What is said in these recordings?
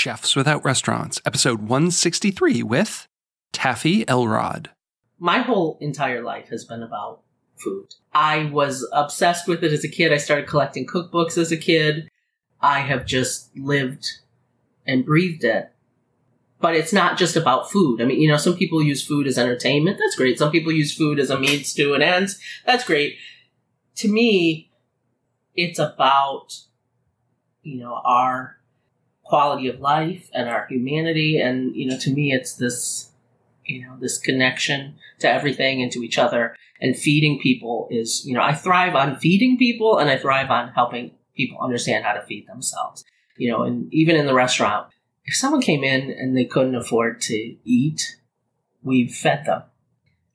Chefs Without Restaurants, episode 163 with Taffy Elrod. My whole entire life has been about food. I was obsessed with it as a kid. I started collecting cookbooks as a kid. I have just lived and breathed it. But it's not just about food. I mean, you know, some people use food as entertainment. That's great. Some people use food as a means to an end. That's great. To me, it's about, you know, our quality of life and our humanity. And, you know, to me, it's this, you know, this connection to everything and to each other. And feeding people is, you know, I thrive on feeding people and I thrive on helping people understand how to feed themselves. You know, and even in the restaurant, if someone came in and they couldn't afford to eat, we've fed them.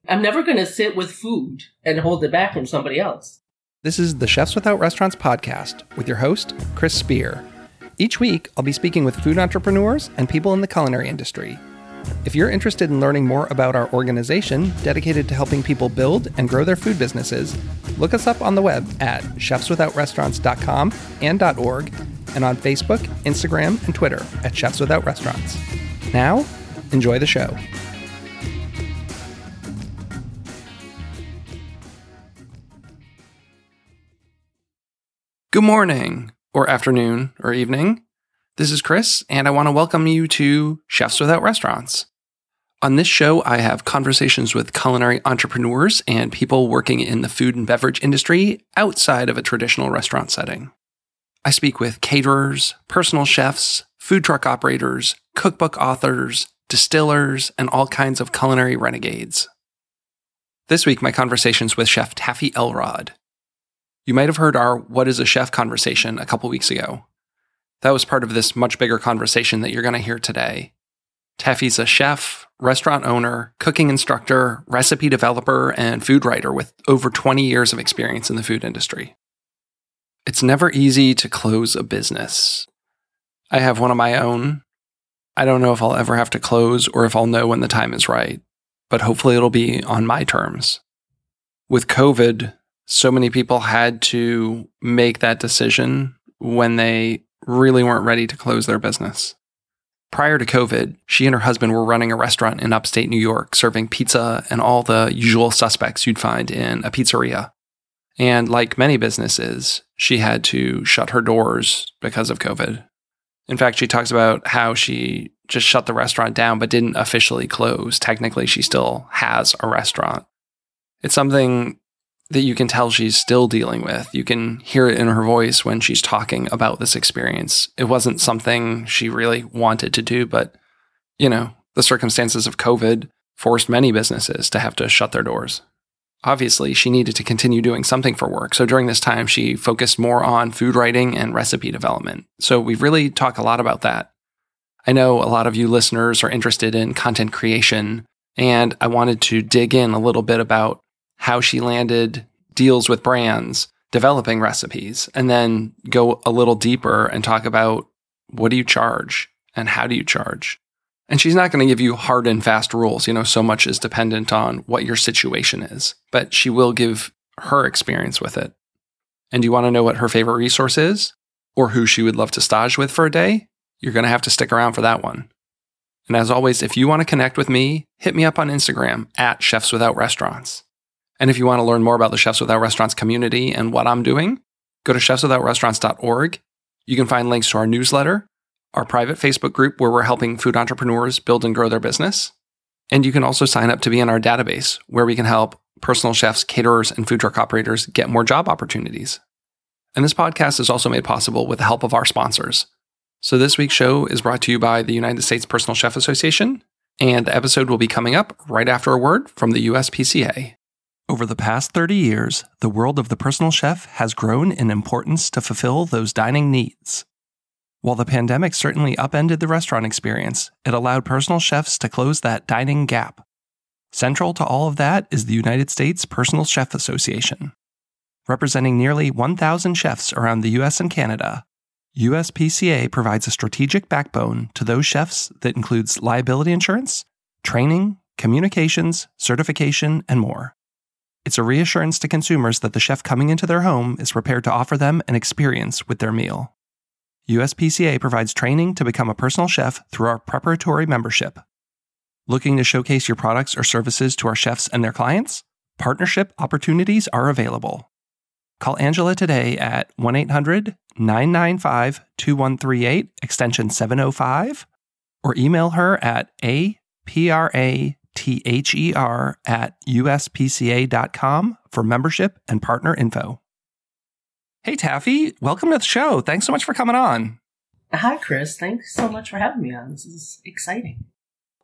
I'm never going to sit with food and hold it back from somebody else. This is the Chefs Without Restaurants podcast with your host, Chris Spear. Each week, I'll be speaking with food entrepreneurs and people in the culinary industry. If you're interested in learning more about our organization dedicated to helping people build and grow their food businesses, look us up on the web at chefswithoutrestaurants.com and .org and on Facebook, Instagram, and Twitter at Chefs Without Restaurants. Now, enjoy the show. Good morning or afternoon or evening. This is Chris, and I want to welcome you to Chefs Without Restaurants. On this show, I have conversations with culinary entrepreneurs and people working in the food and beverage industry outside of a traditional restaurant setting. I speak with caterers, personal chefs, food truck operators, cookbook authors, distillers, and all kinds of culinary renegades. This week, my conversation's with Chef Taffy Elrod. You might have heard our What is a Chef conversation a couple weeks ago. That was part of this much bigger conversation that you're going to hear today. Taffy's a chef, restaurant owner, cooking instructor, recipe developer, and food writer with over 20 years of experience in the food industry. It's never easy to close a business. I have one of my own. I don't know if I'll ever have to close or if I'll know when the time is right, but hopefully it'll be on my terms. With COVID, so many people had to make that decision when they really weren't ready to close their business. Prior to COVID, she and her husband were running a restaurant in upstate New York, serving pizza and all the usual suspects you'd find in a pizzeria. And like many businesses, she had to shut her doors because of COVID. In fact, she talks about how she just shut the restaurant down but didn't officially close. Technically, she still has a restaurant. It's something that you can tell she's still dealing with. You can hear it in her voice when she's talking about this experience. It wasn't something she really wanted to do, but, you know, the circumstances of COVID forced many businesses to have to shut their doors. Obviously, she needed to continue doing something for work. So during this time, she focused more on food writing and recipe development. So we really talk a lot about that. I know a lot of you listeners are interested in content creation, and I wanted to dig in a little bit about how she landed deals with brands, developing recipes, and then go a little deeper and talk about what do you charge and how do you charge. And she's not going to give you hard and fast rules. You know, so much is dependent on what your situation is, but she will give her experience with it. And you want to know what her favorite resource is or who she would love to stage with for a day? You're going to have to stick around for that one. And as always, if you want to connect with me, hit me up on Instagram at Chefs Without Restaurants. And if you want to learn more about the Chefs Without Restaurants community and what I'm doing, go to chefswithoutrestaurants.org. You can find links to our newsletter, our private Facebook group where we're helping food entrepreneurs build and grow their business. And you can also sign up to be in our database where we can help personal chefs, caterers, and food truck operators get more job opportunities. And this podcast is also made possible with the help of our sponsors. So this week's show is brought to you by the United States Personal Chef Association, and the episode will be coming up right after a word from the USPCA. Over the past 30 years, the world of the personal chef has grown in importance to fulfill those dining needs. While the pandemic certainly upended the restaurant experience, it allowed personal chefs to close that dining gap. Central to all of that is the United States Personal Chef Association. Representing nearly 1,000 chefs around the US and Canada, USPCA provides a strategic backbone to those chefs that includes liability insurance, training, communications, certification, and more. It's a reassurance to consumers that the chef coming into their home is prepared to offer them an experience with their meal. USPCA provides training to become a personal chef through our preparatory membership. Looking to showcase your products or services to our chefs and their clients? Partnership opportunities are available. Call Angela today at 1 800 995 2138, extension 705, or email her at aprather at uspca.com for membership and partner info. Hey, Taffy, welcome to the show. Thanks so much for coming on. Hi, Chris. Thanks so much for having me on. This is exciting.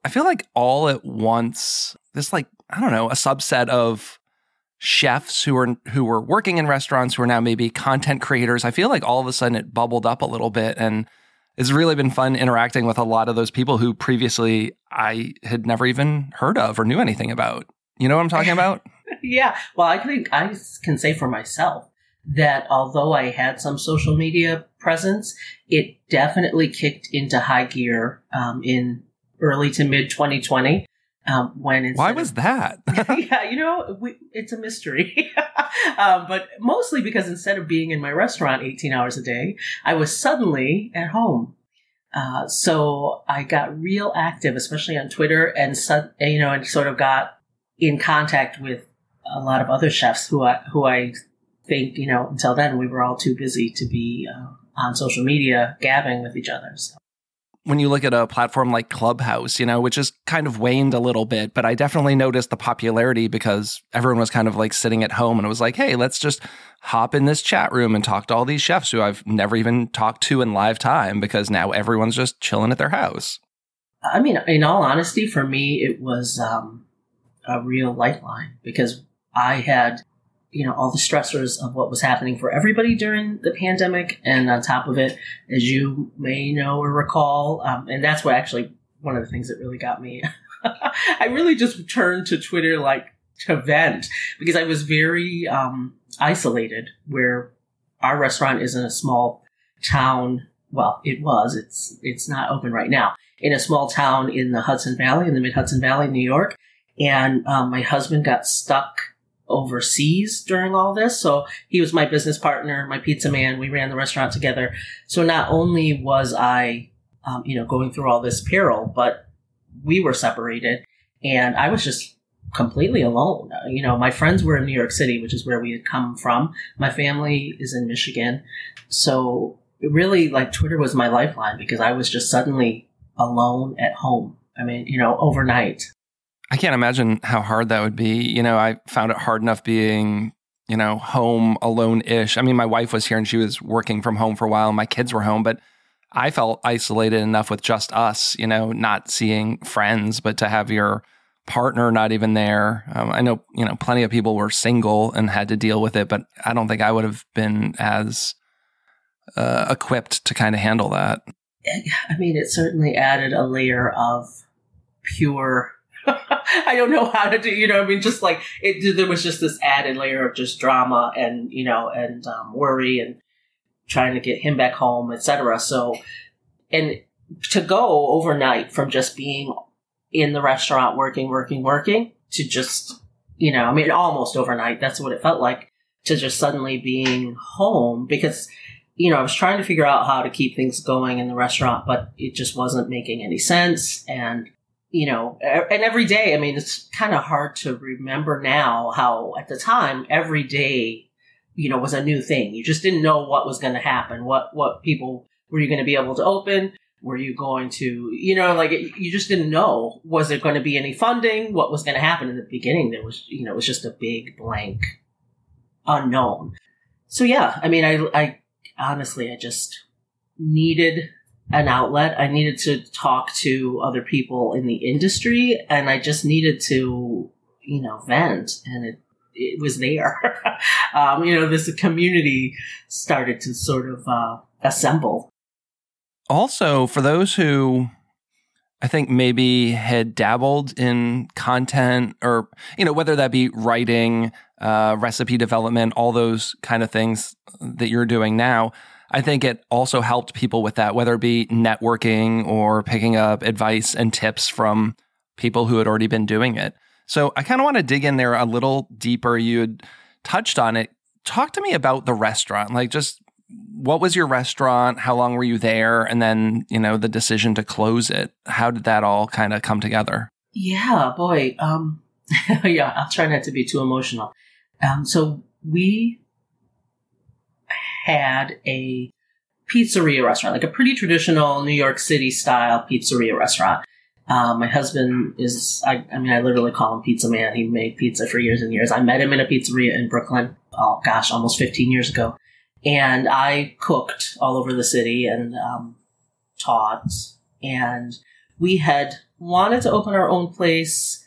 I feel like all at once, this like, I don't know, a subset of chefs who are who were working in restaurants who are now maybe content creators. I feel like all of a sudden it bubbled up a little bit and it's really been fun interacting with a lot of those people who previously I had never even heard of or knew anything about. You know what I'm talking about? yeah. Well, I think I can say for myself that although I had some social media presence, it definitely kicked into high gear um, in early to mid 2020. Um, when why was that? yeah, you know, we, it's a mystery. um, but mostly because instead of being in my restaurant 18 hours a day, I was suddenly at home. Uh, so I got real active, especially on Twitter, and you know, and sort of got in contact with a lot of other chefs who I who I think you know until then we were all too busy to be uh, on social media gabbing with each other. So when you look at a platform like Clubhouse, you know, which has kind of waned a little bit, but I definitely noticed the popularity because everyone was kind of like sitting at home and it was like, hey, let's just hop in this chat room and talk to all these chefs who I've never even talked to in live time because now everyone's just chilling at their house. I mean, in all honesty, for me, it was um, a real lifeline because I had you know all the stressors of what was happening for everybody during the pandemic. And on top of it as you may know or recall um, and that's what actually one of the things that really got me i really just turned to twitter like to vent because i was very um, isolated where our restaurant is in a small town. Well it was. It's it's not open right now. In a small town in the hudson valley in the mid hudson valley new york. And um, my husband got stuck overseas during all this. So he was my business partner, my pizza man. We ran the restaurant together. So not only was I, um, you know, going through all this peril, but we were separated and I was just completely alone. Uh, you know, my friends were in New York City, which is where we had come from. My family is in Michigan. So really like Twitter was my lifeline because I was just suddenly alone at home. I mean, you know, overnight. I can't imagine how hard that would be. You know, I found it hard enough being, you know, home alone ish. I mean, my wife was here and she was working from home for a while and my kids were home, but I felt isolated enough with just us, you know, not seeing friends, but to have your partner not even there. Um, I know, you know, plenty of people were single and had to deal with it, but I don't think I would have been as uh, equipped to kind of handle that. I mean, it certainly added a layer of pure I don't know how to do, you know, I mean, just like it, there was just this added layer of just drama and, you know, and um, worry and trying to get him back home, etc. So, and to go overnight from just being in the restaurant working, working, working to just, you know, I mean, almost overnight, that's what it felt like to just suddenly being home because, you know, I was trying to figure out how to keep things going in the restaurant, but it just wasn't making any sense. And you know, and every day, I mean, it's kind of hard to remember now how at the time, every day, you know, was a new thing. You just didn't know what was going to happen. What, what people were you going to be able to open? Were you going to, you know, like you just didn't know. Was there going to be any funding? What was going to happen in the beginning? There was, you know, it was just a big blank unknown. So yeah, I mean, I, I honestly, I just needed an outlet. I needed to talk to other people in the industry and I just needed to, you know, vent and it, it was there. um, you know, this community started to sort of uh, assemble. Also, for those who I think maybe had dabbled in content or, you know, whether that be writing, uh, recipe development, all those kind of things that you're doing now. I think it also helped people with that, whether it be networking or picking up advice and tips from people who had already been doing it. So I kind of want to dig in there a little deeper. You had touched on it. Talk to me about the restaurant, like just what was your restaurant? How long were you there? And then, you know, the decision to close it. How did that all kind of come together? Yeah, boy. Um, yeah, I'll try not to be too emotional. Um, so we had a pizzeria restaurant, like a pretty traditional New York City style pizzeria restaurant. Um, my husband is, I, I, mean, I literally call him Pizza Man. He made pizza for years and years. I met him in a pizzeria in Brooklyn, oh gosh, almost 15 years ago. And I cooked all over the city and um, taught. And we had wanted to open our own place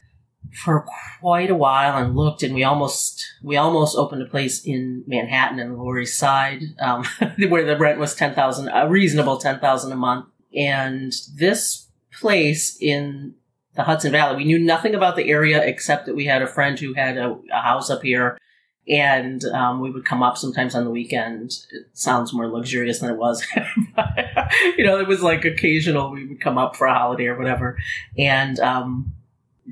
for quite a while and looked and we almost we almost opened a place in Manhattan and the Lower East Side um, where the rent was 10,000 a reasonable 10,000 a month and this place in the Hudson Valley we knew nothing about the area except that we had a friend who had a, a house up here and um, we would come up sometimes on the weekend. It sounds more luxurious than it was. you know, it was like occasional we would come up for a holiday or whatever, and um,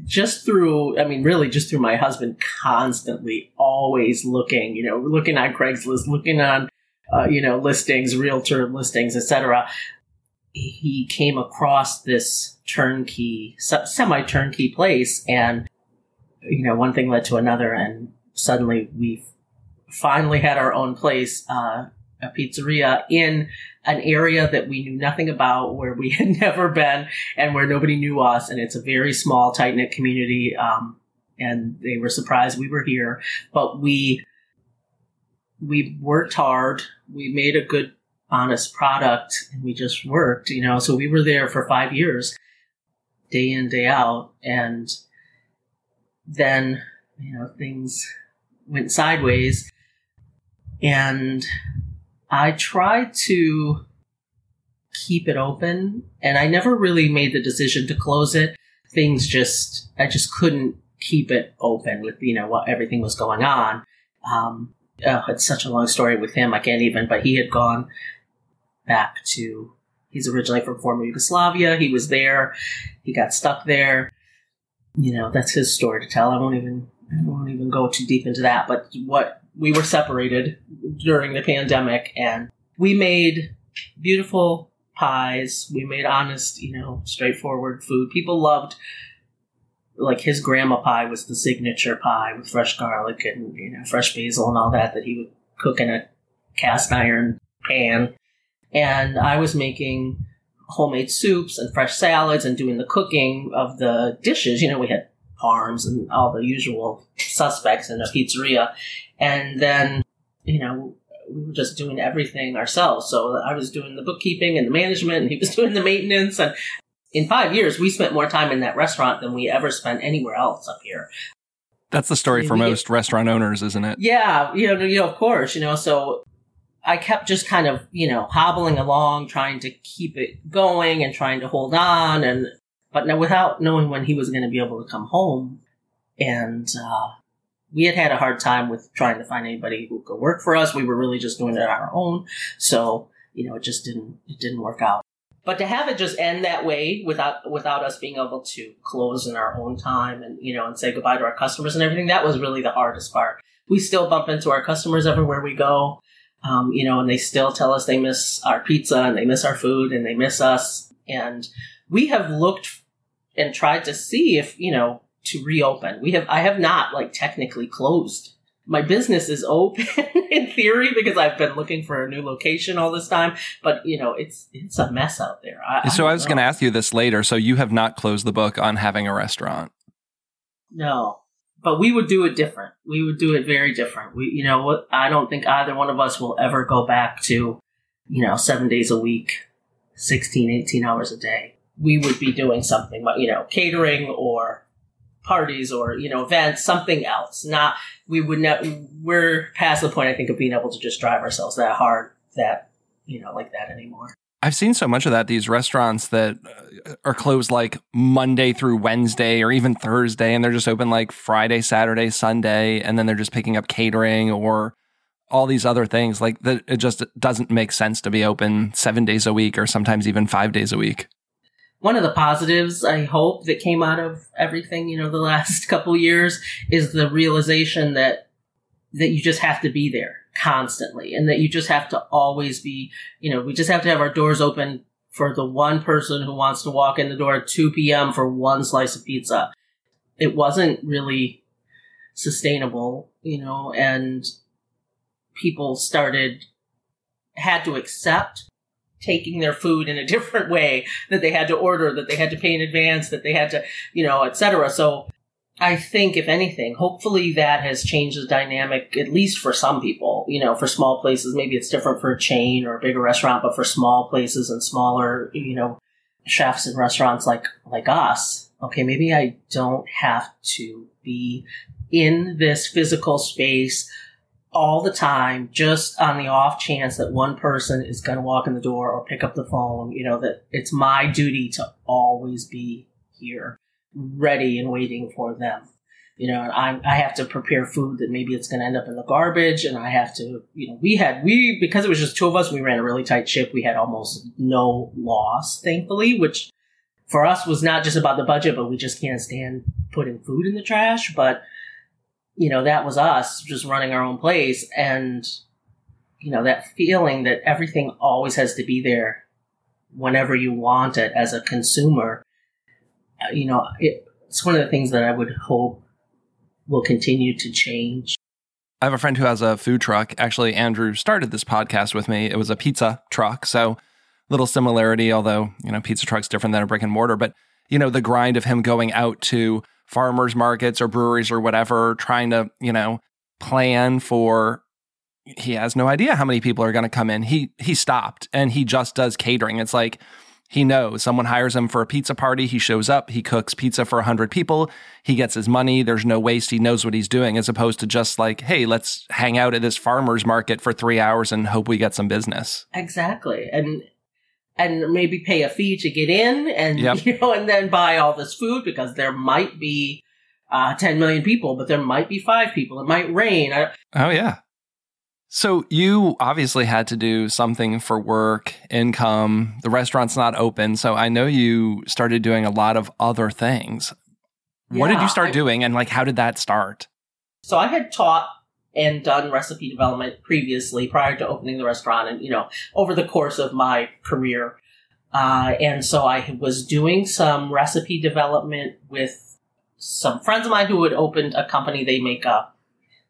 just through, I mean, really just through my husband constantly always looking, you know, looking on Craigslist, looking on, uh, you know, listings, realtor listings, etc. He came across this turnkey, semi turnkey place, and you know, one thing led to another, and suddenly we finally had our own place, uh, a pizzeria in an area that we knew nothing about, where we had never been, and where nobody knew us. And it's a very small, tight knit community. Um, and they were surprised we were here, but we we worked hard. We made a good, honest product, and we just worked. You know, so we were there for five years, day in day out, and then you know things went sideways, and I tried to keep it open and I never really made the decision to close it. Things just, I just couldn't keep it open with, you know, what everything was going on. Um, oh, it's such a long story with him. I can't even, but he had gone back to, he's originally from former Yugoslavia. He was there. He got stuck there. You know, that's his story to tell. I won't even, I won't even go too deep into that. But what we were separated during the pandemic and we made beautiful pies. We made honest, you know, straightforward food. People loved like his grandma pie was the signature pie with fresh garlic and you know fresh basil and all that that he would cook in a cast iron pan. And I was making homemade soups and fresh salads and doing the cooking of the dishes. You know, we had parms and all the usual suspects in a pizzeria. And then, you know, we were just doing everything ourselves. So I was doing the bookkeeping and the management, and he was doing the maintenance. And in five years, we spent more time in that restaurant than we ever spent anywhere else up here. That's the story for most restaurant owners, isn't it? Yeah, you know, you know, of course, you know. So I kept just kind of, you know, hobbling along, trying to keep it going and trying to hold on, and but now without knowing when he was going to be able to come home, and uh, we had had a hard time with trying to find anybody who could work for us. We were really just doing it on our own. So, you know, it just didn't, it didn't work out. But to have it just end that way without, without us being able to close in our own time and, you know, and say goodbye to our customers and everything, that was really the hardest part. We still bump into our customers everywhere we go. Um, you know, and they still tell us they miss our pizza and they miss our food and they miss us. And we have looked and tried to see if, you know, to reopen. We have I have not like technically closed. My business is open in theory because I've been looking for a new location all this time, but you know, it's it's a mess out there. I, so I, I was going to ask you this later. So you have not closed the book on having a restaurant. No. But we would do it different. We would do it very different. We you know, what I don't think either one of us will ever go back to, you know, 7 days a week, 16, 18 hours a day. We would be doing something, you know, catering or parties or you know events, something else. Not we would not. We're past the point I think of being able to just drive ourselves that hard that you know like that anymore. I've seen so much of that. These restaurants that uh, are closed like Monday through Wednesday or even Thursday, and they're just open like Friday, Saturday, Sunday, and then they're just picking up catering or all these other things. Like that, it just doesn't make sense to be open seven days a week or sometimes even five days a week one of the positives I hope that came out of everything, you know, the last couple years is the realization that that you just have to be there. constantly and that you just have to always be, you know, we just have to have our doors open for the one person who wants to walk in the door at 2 p.m. for one slice of pizza. It wasn't really sustainable, you know, and people started, had to accept taking their food in a different way that they had to order, that they had to pay in advance, that they had to, you know, etc. So I think, if anything, hopefully that has changed the dynamic, at least for some people. You know, for small places, maybe it's different for a chain or a bigger restaurant, but for small places and smaller, you know, chefs and restaurants like like us, okay, maybe I don't have to be in this physical space all the time, just on the off chance that one person is going to walk in the door or pick up the phone. You know, that it's my duty to always be here ready and waiting for them. You know, I, I have to prepare food that maybe it's going to end up in the garbage, and I have to, you know, we had we because it was just two of us, we ran a really tight ship. We had almost no loss, thankfully, which for us was not just about the budget, but we just can't stand putting food in the trash. But you know, that was us just running our own place, and you know that feeling that everything always has to be there whenever you want it as a consumer uh, you know, it, it's one of the things that I would hope will continue to change. I have a friend who has a food truck. Actually, Andrew started this podcast with me. It was a pizza truck. So, little similarity, although, you know, pizza truck's different than a brick and mortar. But, you know, the grind of him going out to farmers markets or breweries or whatever, trying to, you know, plan for he has no idea how many people are going to come in. He he stopped and he just does catering. It's like he knows someone hires him for a pizza party. He shows up. He cooks pizza for 100 people. He gets his money. There's no waste. He knows what he's doing, as opposed to just like, hey, let's hang out at this farmer's market for three hours and hope we get some business. Exactly. And and maybe pay a fee to get in and yep. you know and then buy all this food because there might be uh, 10 million people but there might be five people it might rain I, oh yeah so you obviously had to do something for work, income. The restaurant's not open, so I know you started doing a lot of other things. Yeah, what did you start I, doing and like how did that start? So I had taught and done recipe development previously prior to opening the restaurant and you know over the course of my career uh, and so i was doing some recipe development with some friends of mine who had opened a company they make a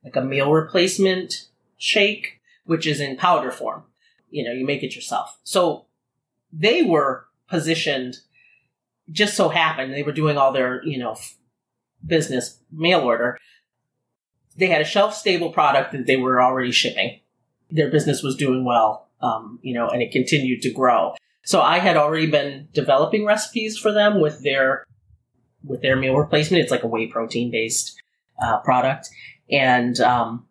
like a meal replacement shake, which is in powder form. You know, you make it yourself. So they were positioned, just so happened, they were doing all their, you know, business mail order. They had a shelf stable product that they were already shipping. Their business was doing well, um, you know, and it continued to grow. So I had already been developing recipes for them with their with their meal replacement. It's like a whey protein based uh, product, and um,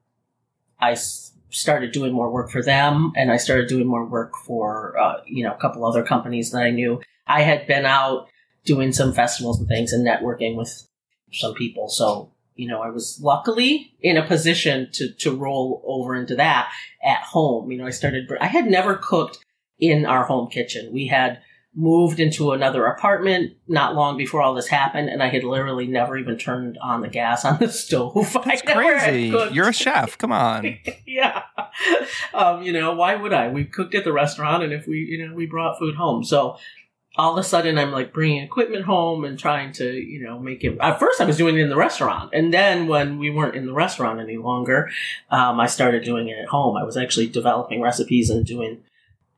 I started doing more work for them and I started doing more work for, uh, you know, a couple other companies that I knew. I had been out doing some festivals and things and networking with some people. So, you know, I was luckily in a position to, to roll over into that at home. You know, I started, I had never cooked in our home kitchen. We had moved into another apartment not long before all this happened, and I had literally never even turned on the gas on the stove. That's crazy. You're a chef. Come on. yeah. Um, you know, why would I? We cooked at the restaurant, and if we, you know, we brought food home. So all of a sudden, I'm like bringing equipment home and trying to, you know, make it. At first, I was doing it in the restaurant, and then when we weren't in the restaurant any longer, um, I started doing it at home. I was actually developing recipes and doing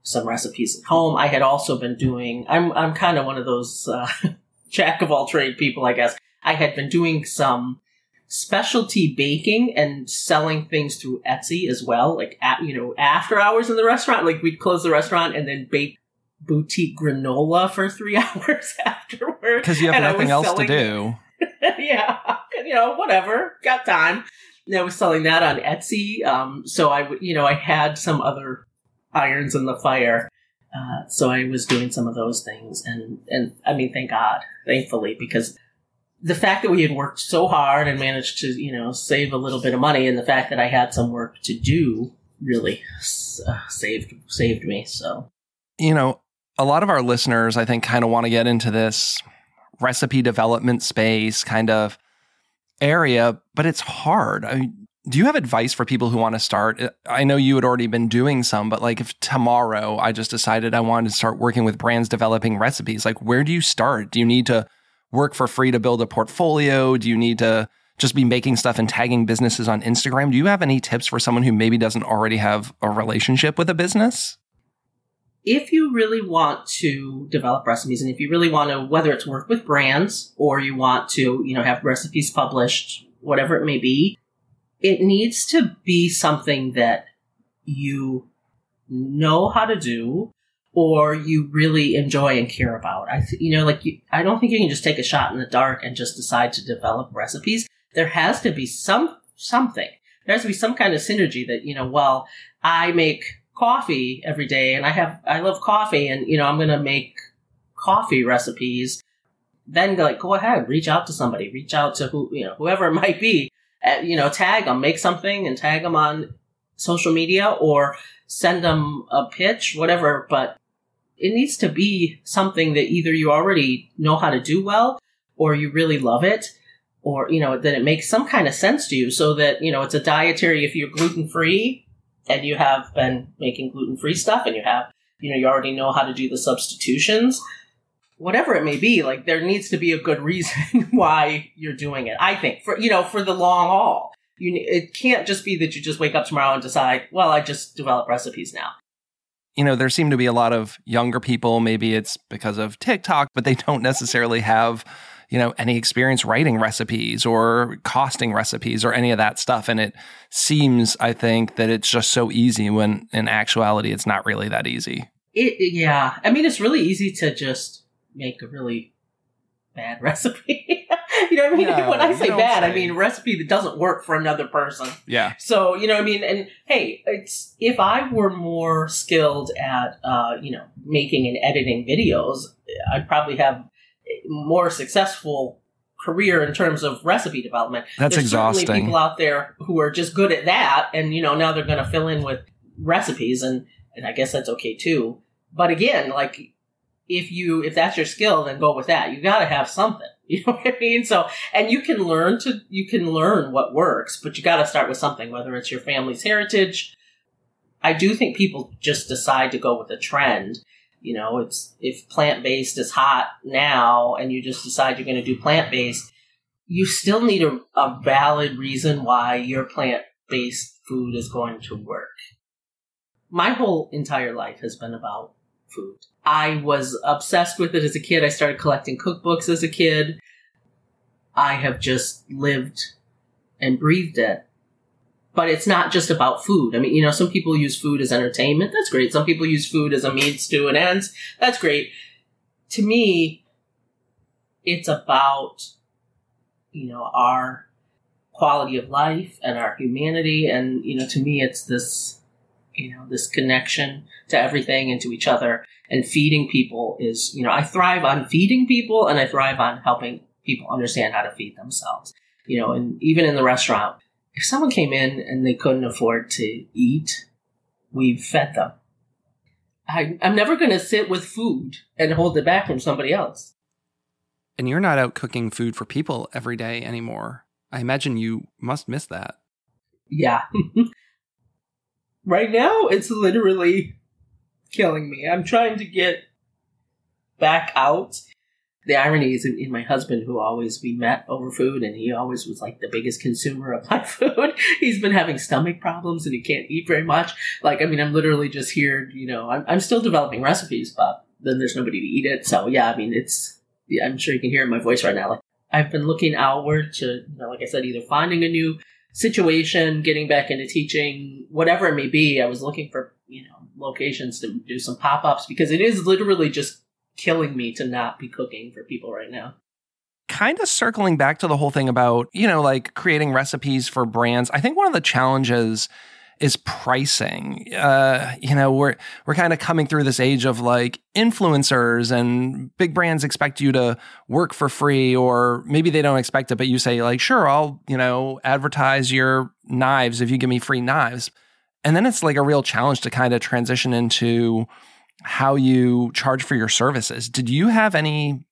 some recipes at home. I had also been doing. I'm I'm kind of one of those uh, jack of all trade people, I guess. I had been doing some specialty baking and selling things through Etsy as well, like at, you know after hours in the restaurant. Like we'd close the restaurant and then bake boutique granola for three hours afterwards because you have nothing else to do. yeah, you know, whatever, got time. And I was selling that on Etsy. Um, so I, you know, I had some other irons in the fire. Uh, so I was doing some of those things, and and I mean, thank God, thankfully, because the fact that we had worked so hard and managed to you know save a little bit of money, and the fact that I had some work to do really uh, saved saved me. So, you know, a lot of our listeners, I think, kind of want to get into this recipe development space kind of area, but it's hard. I mean, do you have advice for people who want to start? I know you had already been doing some, but like if tomorrow I just decided I wanted to start working with brands developing recipes, like where do you start? Do you need to work for free to build a portfolio? Do you need to just be making stuff and tagging businesses on Instagram? Do you have any tips for someone who maybe doesn't already have a relationship with a business? If you really want to develop recipes and if you really want to, whether it's work with brands or you want to, you know, have recipes published, whatever it may be, it needs to be something that you know how to do or you really enjoy and care about. I, th- you know, like you, I don't think you can just take a shot in the dark and just decide to develop recipes. There has to be some something. There has to be some kind of synergy that you know. Well, I make coffee every day, and I have I love coffee, and you know I'm going to make coffee recipes. Then like go ahead, reach out to somebody, reach out to who you know whoever it might be, uh, you know, tag them, make something and tag them on social media or send them a pitch, whatever. But it needs to be something that either you already know how to do well or you really love it or, you know, that it makes some kind of sense to you so that, you know, it's a dietary, if you're gluten free and you have been making gluten free stuff and you have, you know, you already know how to do the substitutions whatever it may be, like there needs to be a good reason why you're doing it. I think for you know for the long haul, you it can't just be that you just wake up tomorrow and decide, well, I just develop recipes now. You know, there seem to be a lot of younger people. Maybe it's because of TikTok, but they don't necessarily have you know any experience writing recipes or costing recipes or any of that stuff and it seems i think that it's just so easy when in actuality it's not really that easy it, yeah i mean it's really easy to just make a really bad recipe. you know what I mean? No, when I say bad, say. I mean recipe that doesn't work for another person. Yeah. So, you know what I mean? And hey, it's if I were more skilled at uh, you know, making and editing videos, I'd probably have more successful career in terms of recipe development. That's There's exhausting. Certainly people out there who are just good at that and you know, now they're going to fill in with recipes and and I guess that's okay too. But again, like if you if that's your skill, then go with that. You got to have something. You know what I mean? So, and you can learn to you can learn what works, but you got to start with something. Whether it's your family's heritage, I do think people just decide to go with a trend. You know, it's if plant based is hot now, and you just decide you're going to do plant based, you still need a, a valid reason why your plant based food is going to work. My whole entire life has been about food. I was obsessed with it as a kid. I started collecting cookbooks as a kid. I have just lived and breathed it. But it's not just about food. I mean, you know, some people use food as entertainment. That's great. Some people use food as a means to an end. That's great. To me, it's about, you know, our quality of life and our humanity. And, you know, to me, it's this you know this connection to everything and to each other and feeding people is you know i thrive on feeding people and i thrive on helping people understand how to feed themselves you know and even in the restaurant if someone came in and they couldn't afford to eat we fed them I, i'm never going to sit with food and hold it back from somebody else and you're not out cooking food for people every day anymore i imagine you must miss that yeah right now it's literally killing me. I'm trying to get back out. The irony is in, my husband, who always we met over food, and he always was like the biggest consumer of my food. He's been having stomach problems, and he can't eat very much. Like, I mean, I'm literally just here. You know, I'm, I'm still developing recipes, but then there's nobody to eat it. So yeah, I mean, it's. Yeah, I'm sure you can hear my voice right now. Like, I've been looking outward to, you know, like I said, either finding a new situation, getting back into teaching, whatever it may be. I was looking for, you know, locations to do some pop ups because it is literally just killing me to not be cooking for people right now. Kind of circling back to the whole thing about, you know, like creating recipes for brands. I think one of the challenges is pricing. Uh, you know, we're we're kind of coming through this age of like influencers and big brands expect you to work for free, or maybe they don't expect it, but you say like, sure, I'll you know advertise your knives if you give me free knives, and then it's like a real challenge to kind of transition into how you charge for your services. Did you have any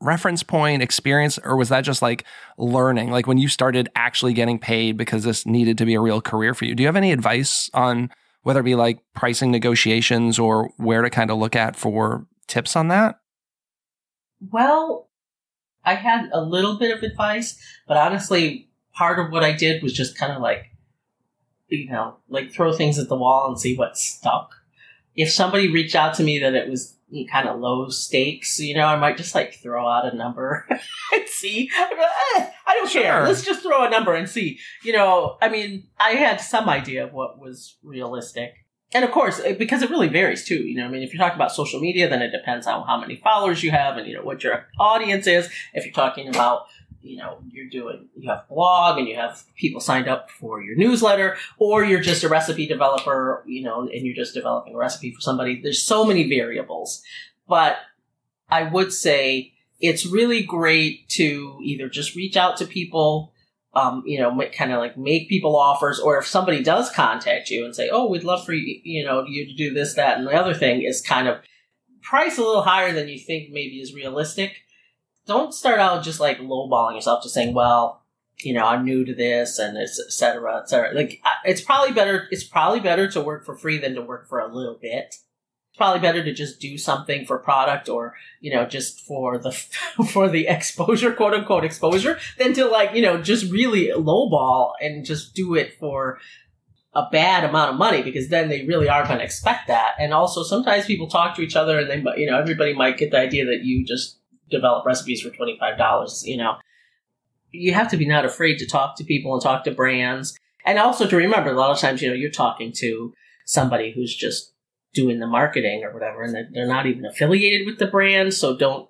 reference point experience or was that just like learning? Like when you started actually getting paid because this needed to be a real career for you do you have any advice on whether it be like pricing negotiations or where to kind of look at for tips on that? Well i had a little bit of advice but honestly part of what i did was just kind of like you know like throw things at the wall and see what stuck if somebody reached out to me that it was kind of low stakes, you know, I might just like throw out a number and see. Like, eh, I don't sure. care. Let's just throw a number and see. You know, I mean, I had some idea of what was realistic. And of course, because it really varies too. You know, I mean, if you're talking about social media, then it depends on how many followers you have and, you know, what your audience is. If you're talking about you know you're doing you have blog and you have people signed up for your newsletter or you're just a recipe developer you know and you're just developing a recipe for somebody. There's so many variables. But i would say it's really great to either just reach out to people um, you know, kind of like make people offers, or if somebody does contact you and say, "Oh, we'd love for you, you know, you to do this, that, and the other thing," is kind of price a little higher than you think maybe is realistic don't start out just like lowballing yourself, just saying, well, you know, I'm new to this and et cetera, et cetera. Like, it's probably better, it's probably better to work for free than to work for a little bit. It's probably better to just do something for product or, you know, just for the, for the exposure, quote unquote exposure, than to like, you know, just really lowball and just do it for, a bad amount of money because then they really are going to expect that. And also sometimes people talk to each other and they, you know, everybody might get the idea that you just develop recipes for $25, you know. You have to be not afraid to talk to people and talk to brands. And also to remember, a lot of times, you know, you're talking to somebody who's just doing the marketing or whatever, and they're not even affiliated with the brand. So don't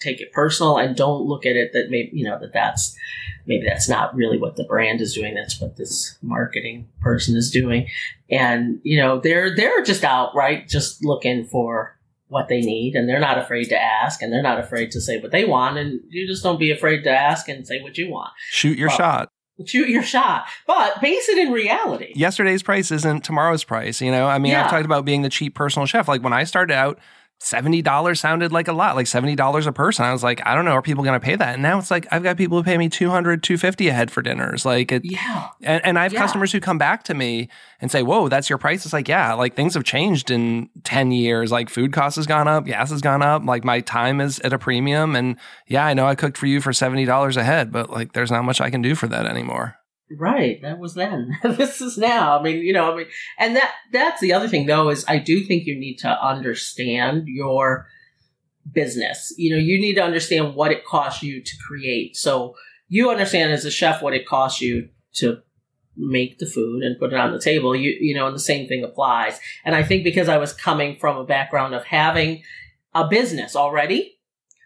take it personal and don't look at it that maybe, you know, that that's, maybe that's not really what the brand is doing. That's what this marketing person is doing. And, you know, they're, they're just out, right? Just looking for what they need and they're not afraid to ask and they're not afraid to say what they want and you just don't be afraid to ask and say what you want. Shoot your well, shot. Shoot your shot, but base it in reality. Yesterday's price isn't tomorrow's price. You know, I mean, yeah. I've talked about being the cheap personal chef. Like when I started out, $70 sounded like a lot, like $70 a person. I was like, I don't know, are people going to pay that? And now it's like, I've got people who pay me 200, 250 a head for dinners. Like, it, yeah. And, and I have yeah. customers who come back to me and say, whoa, that's your price. It's like, yeah, like things have changed in 10 years. Like food costs has gone up, gas has gone up. Like my time is at a premium. And yeah, I know I cooked for you for $70 a head, but like there's not much I can do for that anymore. Right, that was then. this is now. I mean, you know, I mean, and that that's the other thing though is I do think you need to understand your business. You know, you need to understand what it costs you to create. So you understand as a chef what it costs you to make the food and put it on the table. You you know, and the same thing applies. And I think because I was coming from a background of having a business already,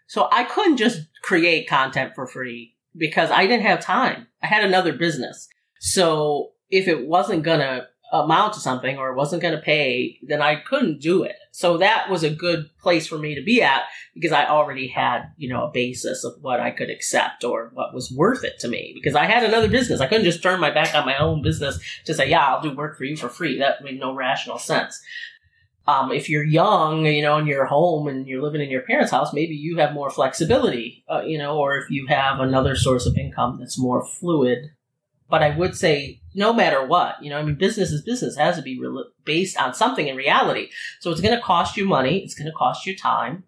so I couldn't just create content for free because I didn't have time. I had another business. So if it wasn't going to amount to something or it wasn't going to pay, then I couldn't do it. So that was a good place for me to be at because I already had, you know, a basis of what I could accept or what was worth it to me because I had another business. I couldn't just turn my back on my own business to say, yeah, I'll do work for you for free. That made no rational sense. Um, if you're young, you know, and you're home and you're living in your parents' house, maybe you have more flexibility, uh, you know, or if you have another source of income that's more fluid. But I would say, no matter what, you know, I mean, business is business. It has to be re- based on something in reality. So it's going to cost you money. It's going to cost you time.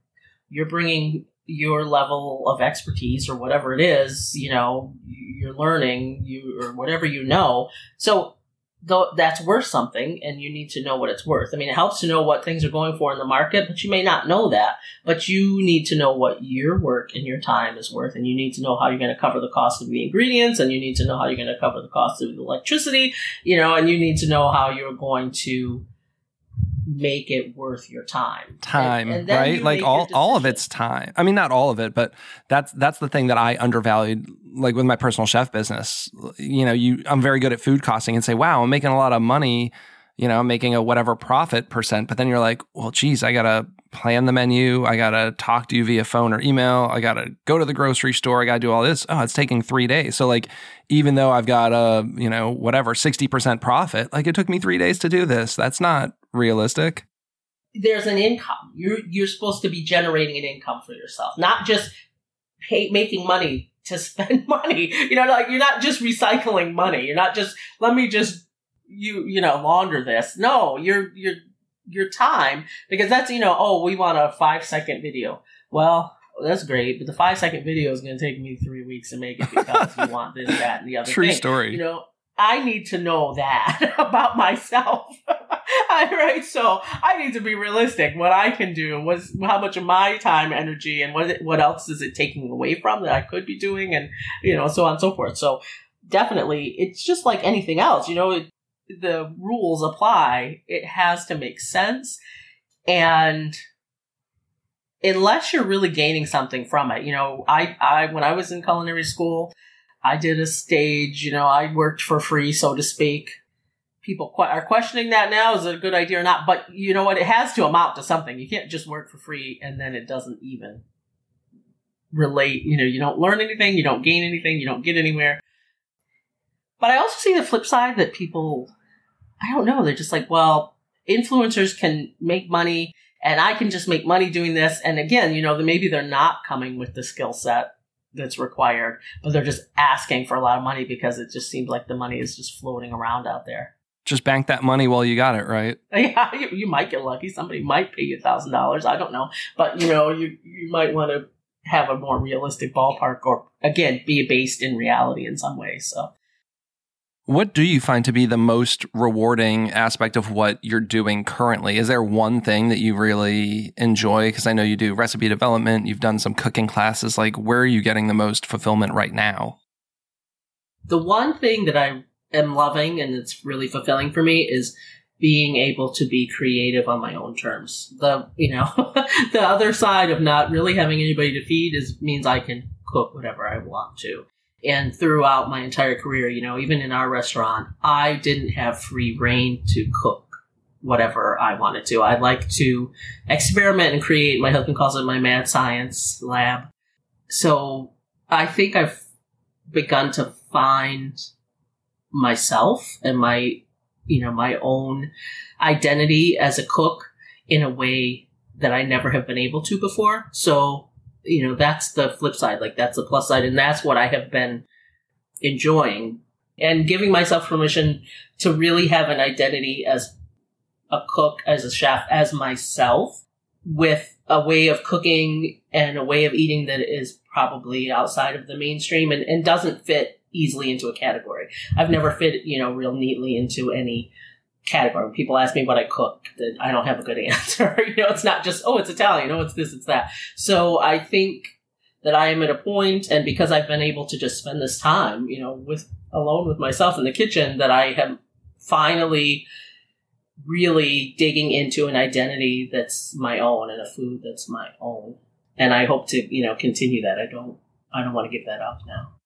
You're bringing your level of expertise or whatever it is, you know, you're learning, you or whatever you know. So though that's worth something and you need to know what it's worth. I mean, it helps to know what things are going for in the market, but you may not know that. But you need to know what your work and your time is worth, and you need to know how you're going to cover the cost of the ingredients, and you need to know how you're going to cover the cost of the electricity, you know, and you need to know how you're going to make it worth your time. Time, and, and right? Like all all of it's time. I mean, not all of it, but that's that's the thing that I undervalued. Like with my personal chef business, you know, you I'm very good at food costing and say, wow, I'm making a lot of money. You know, I'm making a whatever profit percent, but then you're like, well, geez, I gotta plan the menu. I gotta talk to you via phone or email. I gotta go to the grocery store. I gotta do all this. Oh, it's taking three days. So like, even though I've got a you know whatever sixty percent profit, like it took me three days to do this. That's not realistic? There's an income. You're you're supposed to be generating an income for yourself, not just pay, making money to spend money. You know, like you're not just recycling money. You're not just let me just you you know launder this. No, you're you're your time because that's you know oh we want a five second video. Well, that's great, but the five second video is going to take me three weeks to make it because you want this, that, and the other. True thing. story. You know, I need to know that about myself. right? So I need to be realistic. What I can do was how much of my time, energy, and what what else is it taking away from that I could be doing, and you know, so on and so forth. So definitely, it's just like anything else. You know, it, the rules apply. It has to make sense, and unless you're really gaining something from it, you know, I I when I was in culinary school. I did a stage, you know, I worked for free, so to speak people are questioning that now. Is it a good idea or not? But you know what? It has to amount to something. You can't just work for free and then it doesn't even relate. You know, you don't learn anything, you don't gain anything, you don't get anywhere. But I also see the flip side that people, I don't know, they're just like, well, influencers can make money and I can just make money doing this. And again, you know, maybe they're not coming with the skill set that's required, but they're just asking for a lot of money because it just seems like the money is just floating around out there just bank that money while you got it, right? Yeah, you, you might get lucky. Somebody might pay you a thousand dollars. I don't know, but you know, you you might want to have a more realistic ballpark, or again, be based in reality in some way. So. What do you find to be the most rewarding aspect of what you're doing currently? Is there one thing that you really enjoy? Because I know you do recipe development, you've done some cooking classes. Like, where are you getting the most fulfillment right now? The one thing that I am loving and it's really fulfilling for me is being able to be creative on my own terms. The you know the other side of not really having anybody to feed is means I can cook whatever I want to. And throughout my entire career, you know, even in our restaurant, I didn't have free reign to cook whatever I wanted to. I like to experiment and create. My husband calls it my mad science lab. So I think I've begun to find myself and my you know my own identity as a cook in a way that I never have been able to before. So, you know, that's the flip side. Like that's the plus side and that's what I have been enjoying and giving myself permission to really have an identity as a cook, as a chef, as myself with a way of cooking and a way of eating that is probably outside of the mainstream and, and doesn't fit easily into a category. I've never fit, you know, real neatly into any category. When people ask me what I cook, that I don't have a good answer. you know, it's not just, oh, it's Italian, oh, it's this, it's that. So I think that I am at a point, and because I've been able to just spend this time, you know, with alone with myself in the kitchen, that I have finally really digging into an identity that's my own and a food that's my own. And I hope to, you know, continue that. I don't I don't want to give that up now.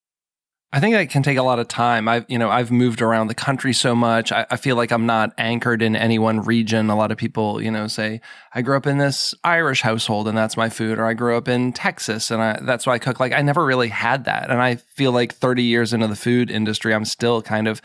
I think that can take a lot of time. I've, you know, I've moved around the country so much. I, I, feel like I'm not anchored in any one region. A lot of people, you know, say I grew up in this Irish household and that's my food, or I grew up in Texas and I, that's why I cook. Like I never really had that, and I feel like 30 years into the food industry, I'm still kind of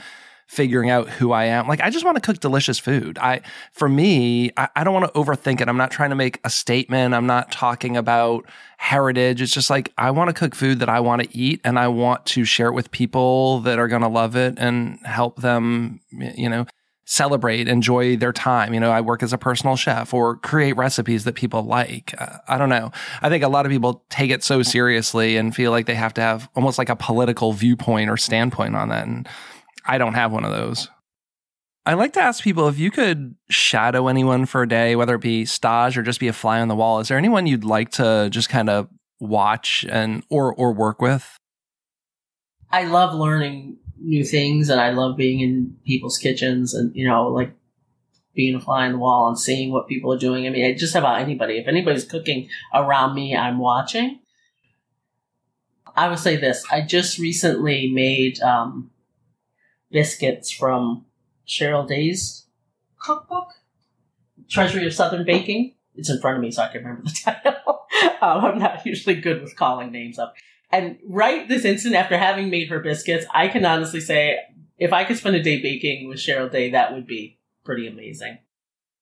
figuring out who I am. Like I just want to cook delicious food. I for me, I, I don't want to overthink it. I'm not trying to make a statement. I'm not talking about heritage. It's just like I want to cook food that I want to eat and I want to share it with people that are going to love it and help them, you know, celebrate, enjoy their time. You know, I work as a personal chef or create recipes that people like. Uh, I don't know. I think a lot of people take it so seriously and feel like they have to have almost like a political viewpoint or standpoint on that. And I don't have one of those. I like to ask people if you could shadow anyone for a day, whether it be stage or just be a fly on the wall. Is there anyone you'd like to just kind of watch and or or work with? I love learning new things, and I love being in people's kitchens, and you know, like being a fly on the wall and seeing what people are doing. I mean, just about anybody. If anybody's cooking around me, I'm watching. I would say this: I just recently made um, biscuits from Cheryl Day's cookbook, Treasury of Southern Baking. It's in front of me, so I can remember the title. um, I'm not usually good with calling names up. And right this instant, after having made her biscuits, I can honestly say if I could spend a day baking with Cheryl Day, that would be pretty amazing.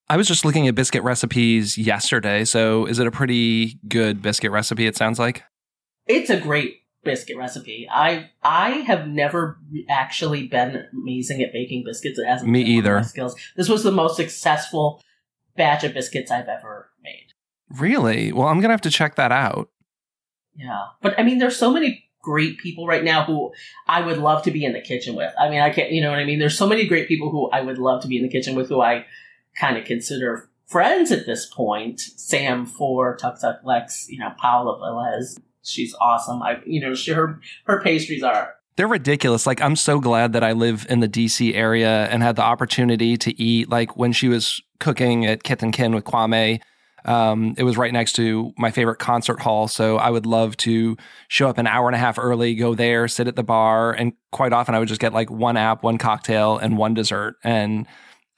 I was just looking at biscuit recipes yesterday. So is it a pretty good biscuit recipe? It sounds like. It's a great biscuit recipe. I I have never actually been amazing at baking biscuits. It hasn't Me been one my either. skills. This was the most successful batch of biscuits I've ever made. Really? Well, I'm gonna have to check that out. Yeah. But I mean, there's so many great people right now who I would love to be in the kitchen with. I mean, I can't, you know what I mean? There's so many great people who I would love to be in the kitchen with who I kind of consider friends at this point. Sam Fore Tuk Tuk Lex, you know, Paula Velez. She's awesome. I, you know, she, her, her pastries are They're ridiculous. Like, I'm so glad that I live in the DC area and had the opportunity to eat. Like, when she was cooking at Kith and Kin with Kwame, um, it was right next to my favorite concert hall. So I would love to show up an hour and a half early, go there, sit at the bar. And quite often I would just get like one app, one cocktail, and one dessert. And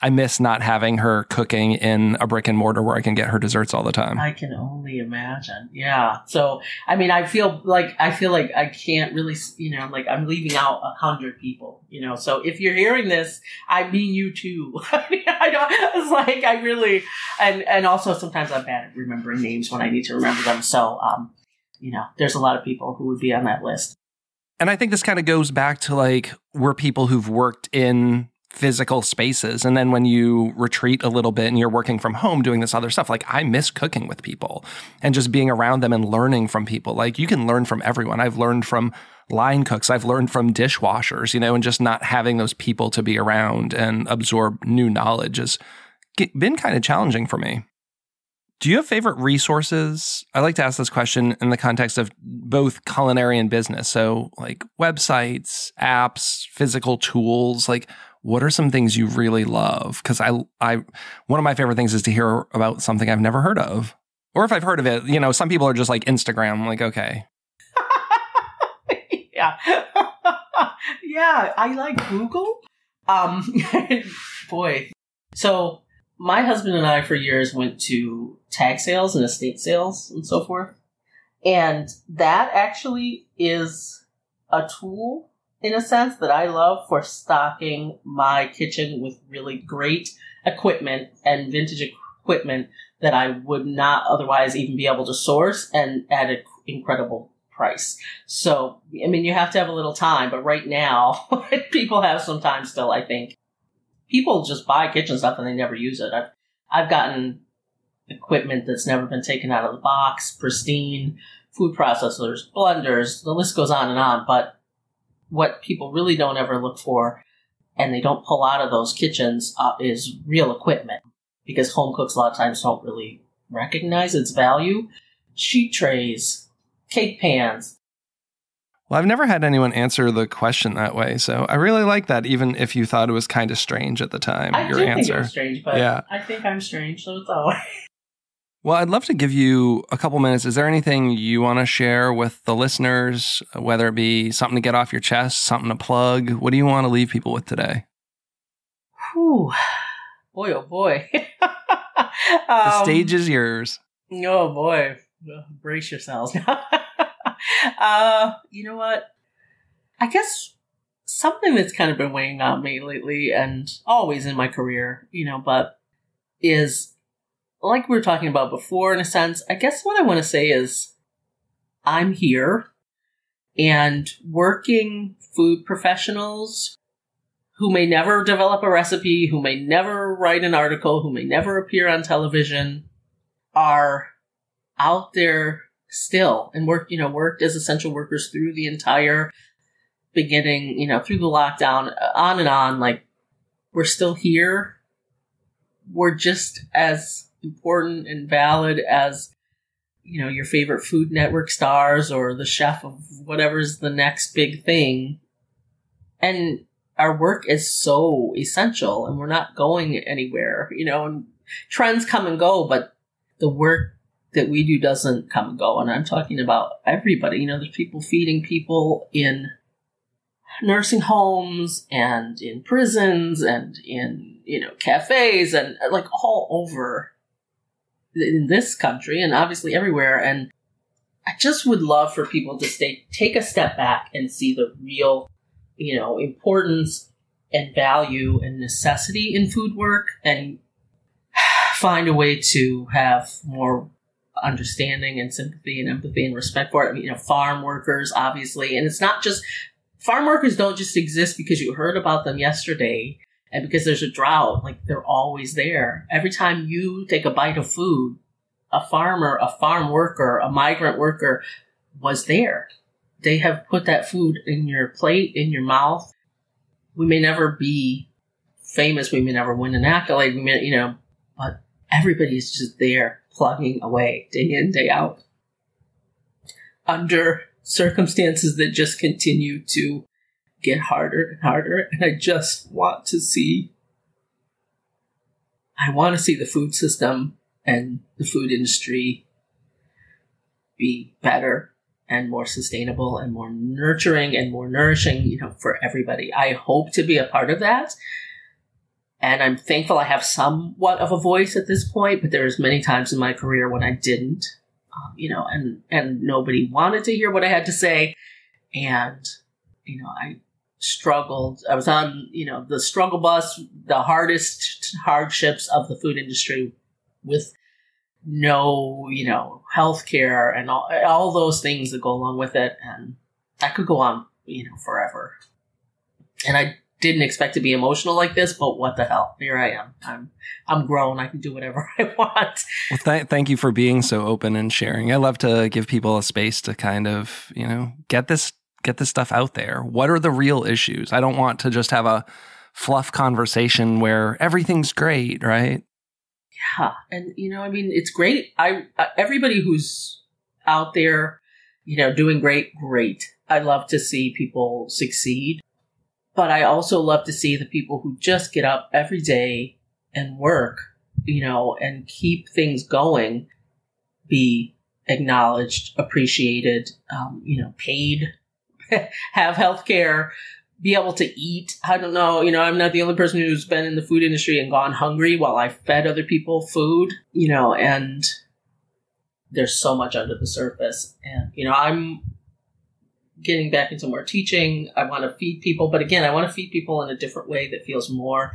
I miss not having her cooking in a brick and mortar where I can get her desserts all the time. I can only imagine. Yeah. So, I mean, I feel like I feel like I can't really, you know, like I'm leaving out a hundred people. You know, so if you're hearing this, I mean you too. I don't. It's like I really, and and also sometimes I'm bad at remembering names when I need to remember them. So, um, you know, there's a lot of people who would be on that list. And I think this kind of goes back to like we're people who've worked in physical spaces. And then when you retreat a little bit and you're working from home doing this other stuff, like I miss cooking with people and just being around them and learning from people. Like you can learn from everyone. I've learned from line cooks, I've learned from dishwashers, you know, and just not having those people to be around and absorb new knowledge has been kind of challenging for me. Do you have favorite resources? I like to ask this question in the context of both culinary and business. So, like websites, apps, physical tools. Like, what are some things you really love? Because I, I, one of my favorite things is to hear about something I've never heard of, or if I've heard of it. You know, some people are just like Instagram. Like, okay, yeah. yeah, I like Google. Um boy. So my husband and I for years went to tag sales and estate sales and so forth. And that actually is a tool in a sense that I love for stocking my kitchen with really great equipment and vintage equipment that I would not otherwise even be able to source and at an incredible price. So, I mean, you have to have a little time, but right now, people have some time still, I think. People just buy kitchen stuff and they never use it. I've, I've gotten equipment that's never been taken out of the box, pristine, food processors, blenders, the list goes on and on, but what people really don't ever look for and they don't pull out of those kitchens uh, is real equipment because home cooks a lot of times don't really recognize its value. Sheet trays, cake pans. Well, I've never had anyone answer the question that way, so I really like that. Even if you thought it was kind of strange at the time, I your do answer. think it's strange, but Yeah. I think I'm strange, so it's all right. Well, I'd love to give you a couple minutes. Is there anything you want to share with the listeners, whether it be something to get off your chest, something to plug? What do you want to leave people with today? Whew. Boy, oh boy. The um, stage is yours. Oh boy, brace yourselves. uh, you know what? I guess something that's kind of been weighing on me lately, and always in my career, you know, but is like we were talking about before. In a sense, I guess what I want to say is, I'm here, and working food professionals who may never develop a recipe, who may never write an article, who may never appear on television, are out there still and work, you know, worked as essential workers through the entire beginning, you know, through the lockdown, on and on. Like, we're still here. We're just as important and valid as, you know, your favorite Food Network stars or the chef of whatever's the next big thing. And our work is so essential and we're not going anywhere, you know, and trends come and go, but the work that we do doesn't come and go. And I'm talking about everybody. You know, there's people feeding people in nursing homes and in prisons and in, you know, cafes and like all over in this country and obviously everywhere. And I just would love for people to stay, take a step back and see the real, you know, importance and value and necessity in food work and find a way to have more understanding and sympathy and empathy and respect for it. You know, farm workers, obviously. And it's not just, farm workers don't just exist because you heard about them yesterday and because there's a drought. Like, they're always there. Every time you take a bite of food, a farmer, a farm worker, a migrant worker was there. They have put that food in your plate, in your mouth. We may never be famous. We may never win an accolade. We may, you know, but everybody's just there plugging away day in, day out under circumstances that just continue to get harder and harder. And I just want to see, I want to see the food system and the food industry be better and more sustainable and more nurturing and more nourishing, you know, for everybody. I hope to be a part of that. And I'm thankful I have somewhat of a voice at this point, but there's many times in my career when I didn't, um, you know, and, and nobody wanted to hear what I had to say. And, you know, I struggled. I was on, you know, the struggle bus, the hardest hardships of the food industry with no, you know, health care and all, all those things that go along with it. And I could go on, you know, forever. And I didn't expect to be emotional like this, but what the hell? Here I am. I'm I'm grown. I can do whatever I want. Well, th- thank you for being so open and sharing. I love to give people a space to kind of, you know, get this get this stuff out there. What are the real issues? I don't want to just have a fluff conversation where everything's great, right? Yeah, and you know, I mean, it's great. I uh, everybody who's out there, you know, doing great, great. I love to see people succeed but I also love to see the people who just get up every day and work, you know, and keep things going be acknowledged, appreciated, um, you know, paid, have health care, be able to eat. I don't know, you know, I'm not the only person who's been in the food industry and gone hungry while I fed other people food, you know, and there's so much under the surface. And, you know, I'm getting back into more teaching. I want to feed people, but again, I want to feed people in a different way that feels more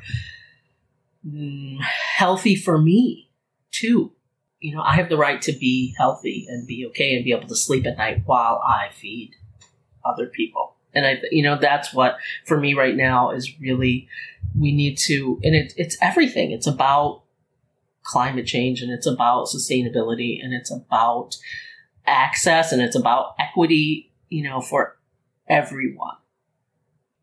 mm, healthy for me too. You know, I have the right to be healthy and be okay and be able to sleep at night while I feed other people. And I, you know, that's what for me right now is really we need to, and it, it's everything. It's about climate change and it's about sustainability and it's about access and it's about equity you know, for everyone.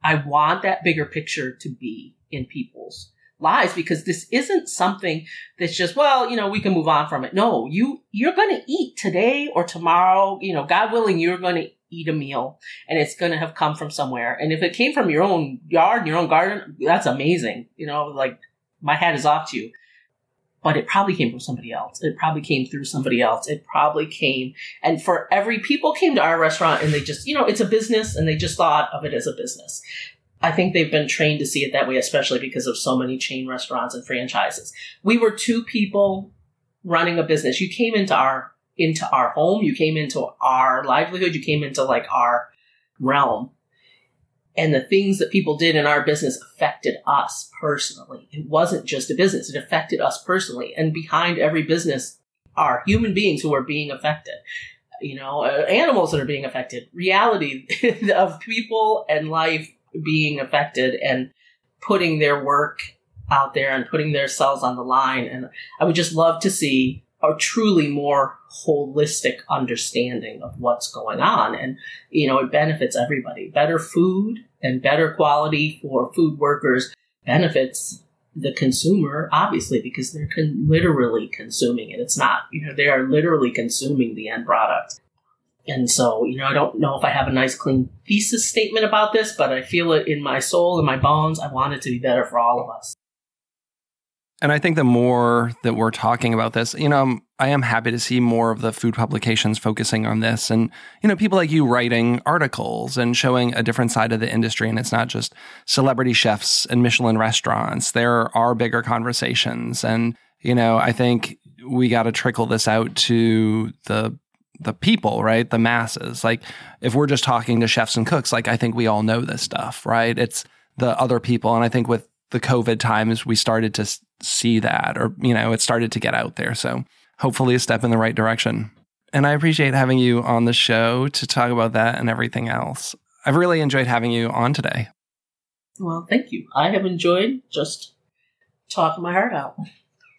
I want that bigger picture to be in people's lives because this isn't something that's just, well, you know, we can move on from it. No, you, you're going to eat today or tomorrow, you know, God willing, you're going to eat a meal and it's going to have come from somewhere. And if it came from your own yard, your own garden, that's amazing. You know, like my hat is off to you but it probably came from somebody else. It probably came through somebody else. It probably came, and for every people came to our restaurant and they just, you know, it's a business and they just thought of it as a business. I think they've been trained to see it that way, especially because of so many chain restaurants and franchises. We were two people running a business. You came into our, into our home. You came into our livelihood. You came into like our realm and the things that people did in our business affected us personally. It wasn't just a business, it affected us personally. And behind every business are human beings who are being affected. You know, uh, animals that are being affected, reality of people and life being affected and putting their work out there and putting their cells on the line. And I would just love to see a truly more holistic understanding of what's going on. And, you know, it benefits everybody. Better food and better quality for food workers benefits the consumer, obviously, because they're con- literally consuming it. It's not, you know, they are literally consuming the end product. And so, you know, I don't know if I have a nice, clean thesis statement about this, but I feel it in my soul and my bones. I want it to be better for all of us. And I think the more that we're talking about this, you know, I am happy to see more of the food publications focusing on this and, you know, people like you writing articles and showing a different side of the industry. And it's not just celebrity chefs and Michelin restaurants. There are bigger conversations. And, you know, I think we got to trickle this out to the the people, right? The masses. Like if we're just talking to chefs and cooks, like I think we all know this stuff, right? It's the other people. And I think with the COVID times, we started to see that, or, you know, it started to get out there. So hopefully a step in the right direction. And I appreciate having you on the show to talk about that and everything else. I've really enjoyed having you on today. Well, thank you. I have enjoyed just talking my heart out.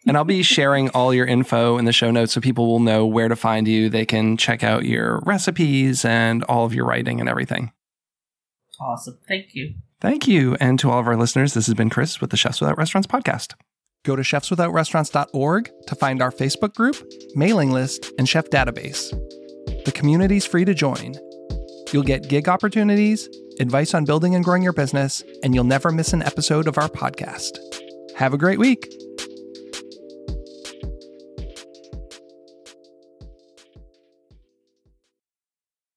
and I'll be sharing all your info in the show notes so people will know where to find you. They can check out your recipes and all of your writing and everything. Awesome. Thank you. Thank you. And to all of our listeners, this has been Chris with the Chefs Without Restaurants podcast. Go to chefswithoutrestaurants.org to find our Facebook group, mailing list, and chef database. The community's free to join. You'll get gig opportunities, advice on building and growing your business, and you'll never miss an episode of our podcast. Have a great week.